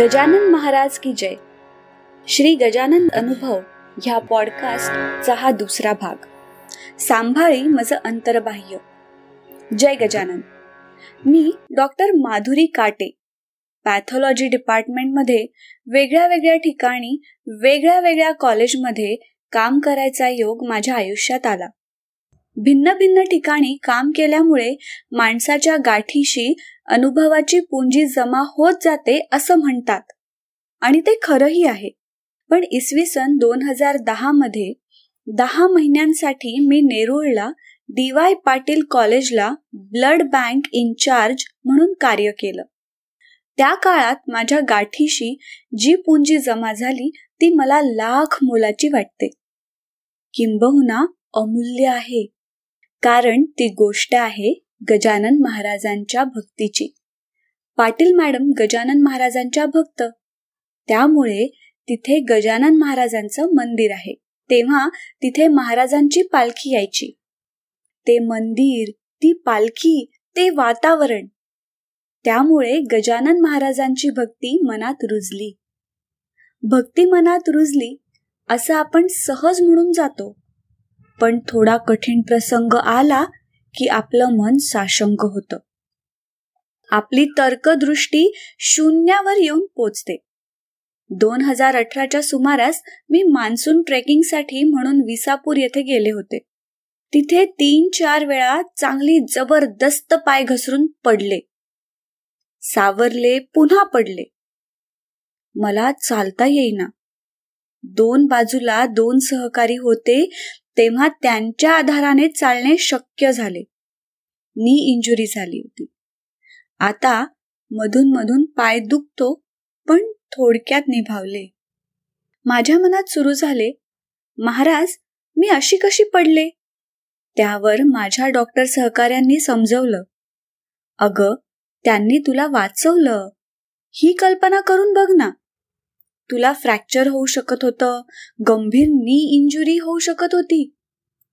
गजानन महाराज की जय. श्री गजानन अनुभव ह्या पॉडकास्टचा हा दुसरा भाग. सांभाळी माझं अंतर्बाह्य. जय गजानन. मी डॉक्टर माधुरी काटे पॅथॉलॉजी डिपार्टमेंटमध्ये वेगळ्या वेगळ्या ठिकाणी वेगळ्या वेगळ्या कॉलेजमध्ये काम करायचा योग माझ्या आयुष्यात आला. भिन्न भिन्न ठिकाणी काम केल्यामुळे माणसाच्या गाठीशी अनुभवाची पुंजी जमा होत जाते असं म्हणतात. आणि ते खरंही आहे. पण इसवी सन दोन हजार दहा मध्ये दहा महिन्यांसाठी मी नेरुळला डी वाय पाटील कॉलेजला ब्लड बँक इन्चार्ज म्हणून कार्य केलं. त्या काळात माझ्या गाठीशी जी पुंजी जमा झाली ती मला लाख मोलाची वाटते. किंबहुना अमूल्य आहे. कारण ती गोष्ट आहे गजानन महाराजांच्या भक्तीची. पाटील मॅडम गजानन महाराजांच्या भक्त. त्यामुळे तिथे गजानन महाराजांचं मंदिर आहे. तेव्हा तिथे महाराजांची पालखी यायची. ते मंदिर ती पालखी ते वातावरण. त्यामुळे गजानन महाराजांची भक्ती मनात रुजली. भक्ती मनात रुजली असं आपण सहज म्हणून जातो. पण थोडा कठीण प्रसंग आला की आपलं मन साशंक होतं. आपली तर्कदृष्टी शून्यावर येऊन पोचते. दोन हजार अठराच्या सुमारास मी मान्सून ट्रेकिंगसाठी म्हणून विसापूर येथे गेले होते. तिथे तीन चार वेळा चांगली जबरदस्त पाय घसरून पडले. सावरले पुन्हा पडले. मला चालता येईना. दोन बाजूला दोन सहकारी होते तेव्हा त्यांच्या आधाराने चालणे शक्य झाले. नी इंजुरी झाली होती. आता मधून मधून पाय दुखतो पण थोडक्यात निभावले. माझ्या मनात सुरू झाले महाराज मी अशी कशी पडले? त्यावर माझ्या डॉक्टर सहकाऱ्यांनी समजवलं. अग त्यांनी तुला वाचवलं. ही कल्पना करून बघ ना. तुला फ्रॅक्चर होऊ शकत होतं. गंभीर नी इंजुरी होऊ शकत होती.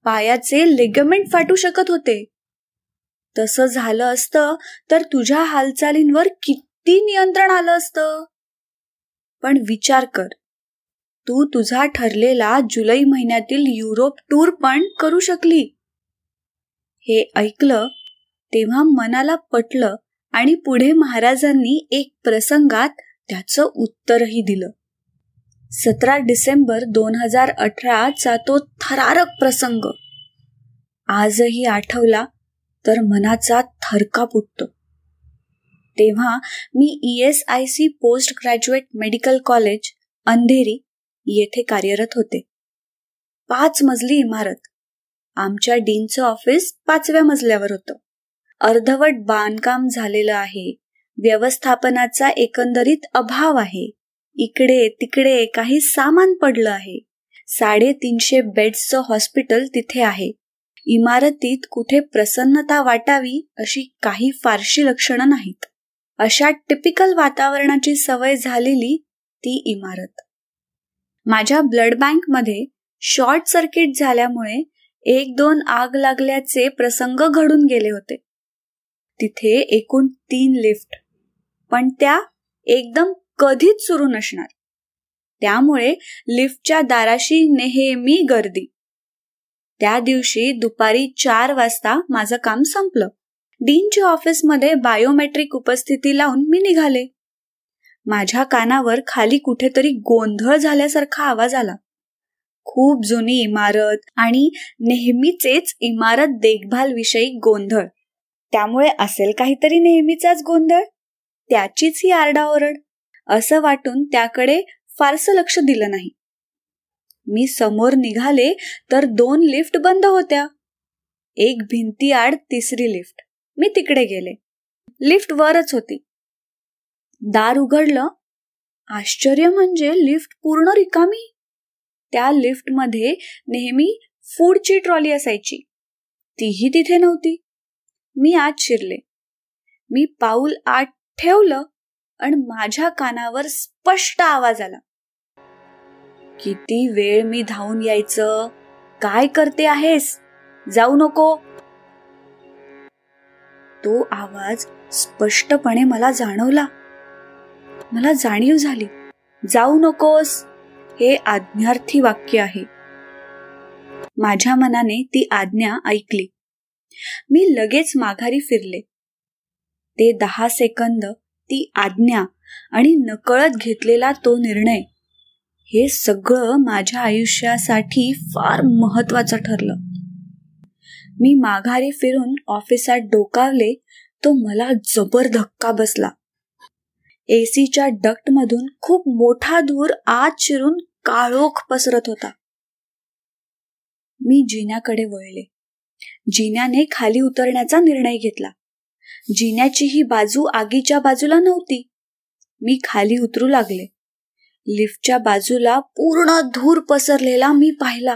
पायाचे लेगमेंट फाटू शकत होते. तसं झालं असतं तर तुझ्या हालचालींवर किती नियंत्रण आलं असतं? पण विचार कर. तू तुझा ठरलेला जुलै महिन्यातील युरोप टूर पण करू शकली. हे ऐकलं तेव्हा मनाला पटलं आणि पुढे महाराजांनी एक प्रसंगात त्याचं उत्तरही दिलं. सतरा डिसेंबर दोन हजार अठराचा तो थरारक प्रसंग. आजही आठवला तर मनाचा थरका फुटतो. तेव्हा मी E S I C post graduate medical college Andheri येथे कार्यरत होते. पाच मजली इमारत. आमच्या डीनचं ऑफिस पाचव्या मजल्यावर होतं. अर्धवट बांधकाम झालेलं आहे. व्यवस्थापनाचा एकंदरीत अभाव आहे. इकडे तिकडे काही सामान पडलं आहे. साडेतीनशे बेड्सचं हॉस्पिटल तिथे आहे. इमारतीत कुठे प्रसन्नता वाटावी अशी काही फारशी लक्षणं नाहीत. अशा टिपिकल वातावरणाची सवय झालेली ती इमारत. माझ्या ब्लड बँकमध्ये शॉर्ट सर्किट झाल्यामुळे एक दोन आग लागल्याचे प्रसंग घडून गेले होते. तिथे एकूण तीन लिफ्ट. पण त्या एकदम कधीच सुरू नसणार. त्यामुळे लिफ्टच्या दाराशी नेहमी गर्दी. त्या दिवशी दुपारी चार वाजता माझं काम संपलं. डीनच्या ऑफिसमध्ये बायोमेट्रिक उपस्थिती लावून मी निघाले. माझ्या कानावर खाली कुठेतरी गोंधळ झाल्यासारखा आवाज आला. खूप जुनी इमारत आणि नेहमीचेच इमारत देखभाल विषयी गोंधळ. त्यामुळे असेल काहीतरी नेहमीचाच गोंधळ? त्याचीच ही आरडाओरड. असं वाटून त्याकडे फारसं लक्ष दिलं नाही. मी समोर निघाले तर दोन लिफ्ट बंद होत्या. एक भिंती आड तिसरी लिफ्ट. मी तिकडे गेले. लिफ्ट वरच होती. दार उघडलं. आश्चर्य म्हणजे लिफ्ट पूर्ण रिकामी. त्या लिफ्टमध्ये नेहमी फूडची ट्रॉली असायची. तीही तिथे नव्हती. मी आत शिरले. मी पाऊल आत ठेवलं. आणि माझ्या कानावर स्पष्ट आवाज आला. किती वेळ मी धावून यायचं? काय करते आहेस? जाऊ नको. तो आवाज स्पष्टपणे मला जाणवला. मला जाणीव झाली. जाऊ नकोस. हे आज्ञार्थी वाक्य आहे. माझ्या मनाने ती आज्ञा ऐकली. मी लगेच माघारी फिरले. ते दहा सेकंद ती आज्ञा आणि नकळत घेतलेला तो निर्णय. हे सगळं माझ्या आयुष्यासाठी फार महत्वाचं ठरलं. मी माघारी फिरून ऑफिसात डोकावले तो मला जबर धक्का बसला. एसीच्या डक्ट मधून खूप मोठा धूर आत शिरून काळोख पसरत होता. मी जिन्याकडे वळले. जिन्याने खाली उतरण्याचा निर्णय घेतला. जिन्याची ही बाजू आगीच्या बाजूला नव्हती. मी खाली उतरू लागले. लिफ्टच्या बाजूला पूर्ण धूर पसरलेला मी पाहिला.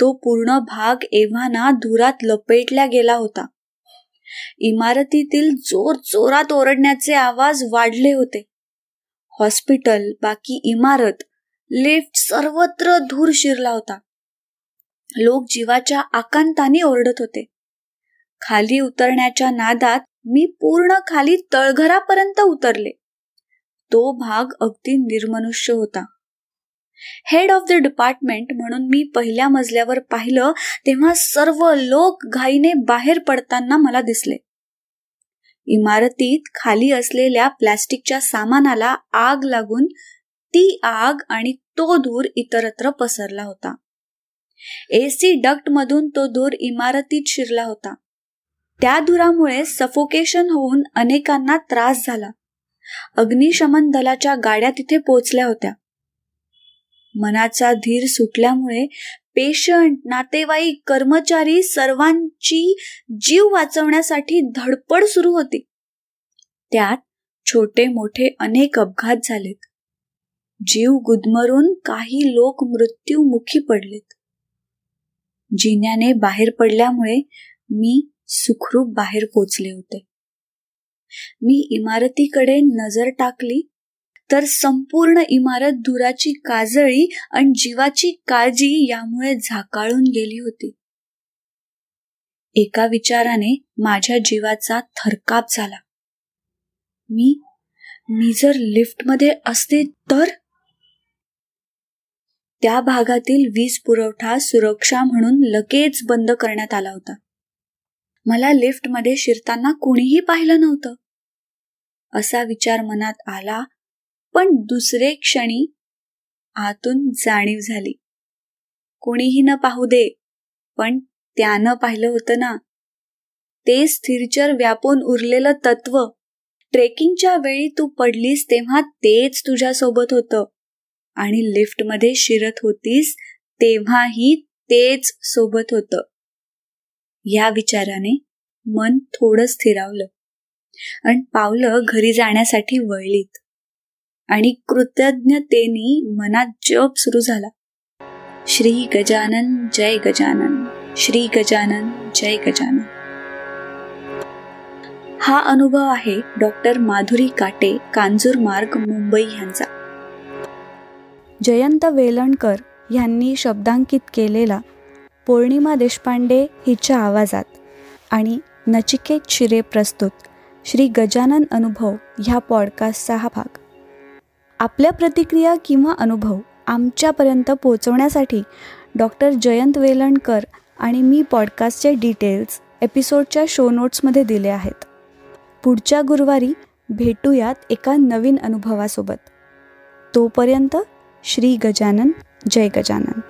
तो पूर्ण भाग एव्हाना धुरात लपेटल्या गेला होता. इमारतीतील जोर जोरात ओरडण्याचे आवाज वाढले होते. हॉस्पिटल बाकी इमारत लिफ्ट सर्वत्र धूर शिरला होता. लोक जीवाच्या आकांताने ओरडत होते. खाली उतरण्याच्या नादात मी पूर्ण खाली तळघरापर्यंत उतरले. तो भाग अगदी निर्मनुष्य होता. हेड ऑफ द डिपार्टमेंट म्हणून मी पहिल्या मजल्यावर पाहिलं तेव्हा सर्व लोक घाईने बाहेर पडताना मला दिसले. इमारतीत खाली असलेल्या प्लॅस्टिकच्या सामानाला आग लागून ती आग आणि तो धूर इतरत्र पसरला होता. एसी डक्ट मधून तो धूर इमारतीत शिरला होता. त्या धुरामुळे सफोकेशन होऊन अनेकांना त्रास झाला. अग्निशमन दलाच्या गाड्या तिथे पोचल्या होत्या. मनाचा धीर सुटल्यामुळे पेशंट नातेवाईक कर्मचारी सर्वांची जीव वाचवण्यासाठी धडपड सुरू होती. त्यात छोटे मोठे अनेक अपघात झालेत. जीव गुदमरून काही लोक मृत्यूमुखी पडलेत. जिन्याने बाहेर पडल्यामुळे मी सुखरूप बाहेर पोचले होते. मी इमारतीकडे नजर टाकली तर संपूर्ण इमारत धुराची काजळी आणि जीवाची काळजी यामुळे झाकाळून गेली होती. एका विचाराने माझ्या जीवाचा थरकाप झाला. मी मी जर लिफ्टमध्ये असते तर? त्या भागातील वीज पुरवठा सुरक्षा म्हणून लगेच बंद करण्यात आला होता. मला लिफ्टमध्ये शिरताना कुणीही पाहिलं नव्हतं. असा विचार मनात आला पण दुसरे क्षणी आतून जाणीव झाली. कोणीही न पाहू दे पण त्यानं पाहिलं होतं ना. ते स्थिरचर व्यापून उरलेलं तत्व. ट्रेकिंगच्या वेळी तू पडलीस तेव्हा तेच तुझ्या सोबत होतं. आणि लिफ्टमध्ये शिरत होतीस तेव्हाही तेच सोबत होतं. या विचाराने मन थोडं स्थिरावलं. आणि पावलं घरी जाण्यासाठी वळलीत. आणि कृतज्ञतेने मनात जप सुरू झाला. श्री गजानन जय गजानन. श्री गजानन जय गजानन. हा अनुभव आहे डॉक्टर माधुरी काटे कांजूर मार्ग मुंबई यांचा. जयंत वेलणकर यांनी शब्दांकित केलेला पौर्णिमा देशपांडे हिच्या आवाजात आणि नचिकेत शिरे प्रस्तुत श्री गजानन अनुभव ह्या पॉडकास्टचा हा भाग. आपल्या प्रतिक्रिया किंवा अनुभव आमच्यापर्यंत पोचवण्यासाठी डॉक्टर जयंत वेलणकर आणि मी पॉडकास्टचे डिटेल्स एपिसोडच्या शो नोट्समध्ये दिले आहेत. पुढच्या गुरुवारी भेटूयात एका नवीन अनुभवासोबत. तोपर्यंत श्री गजानन जय गजानन.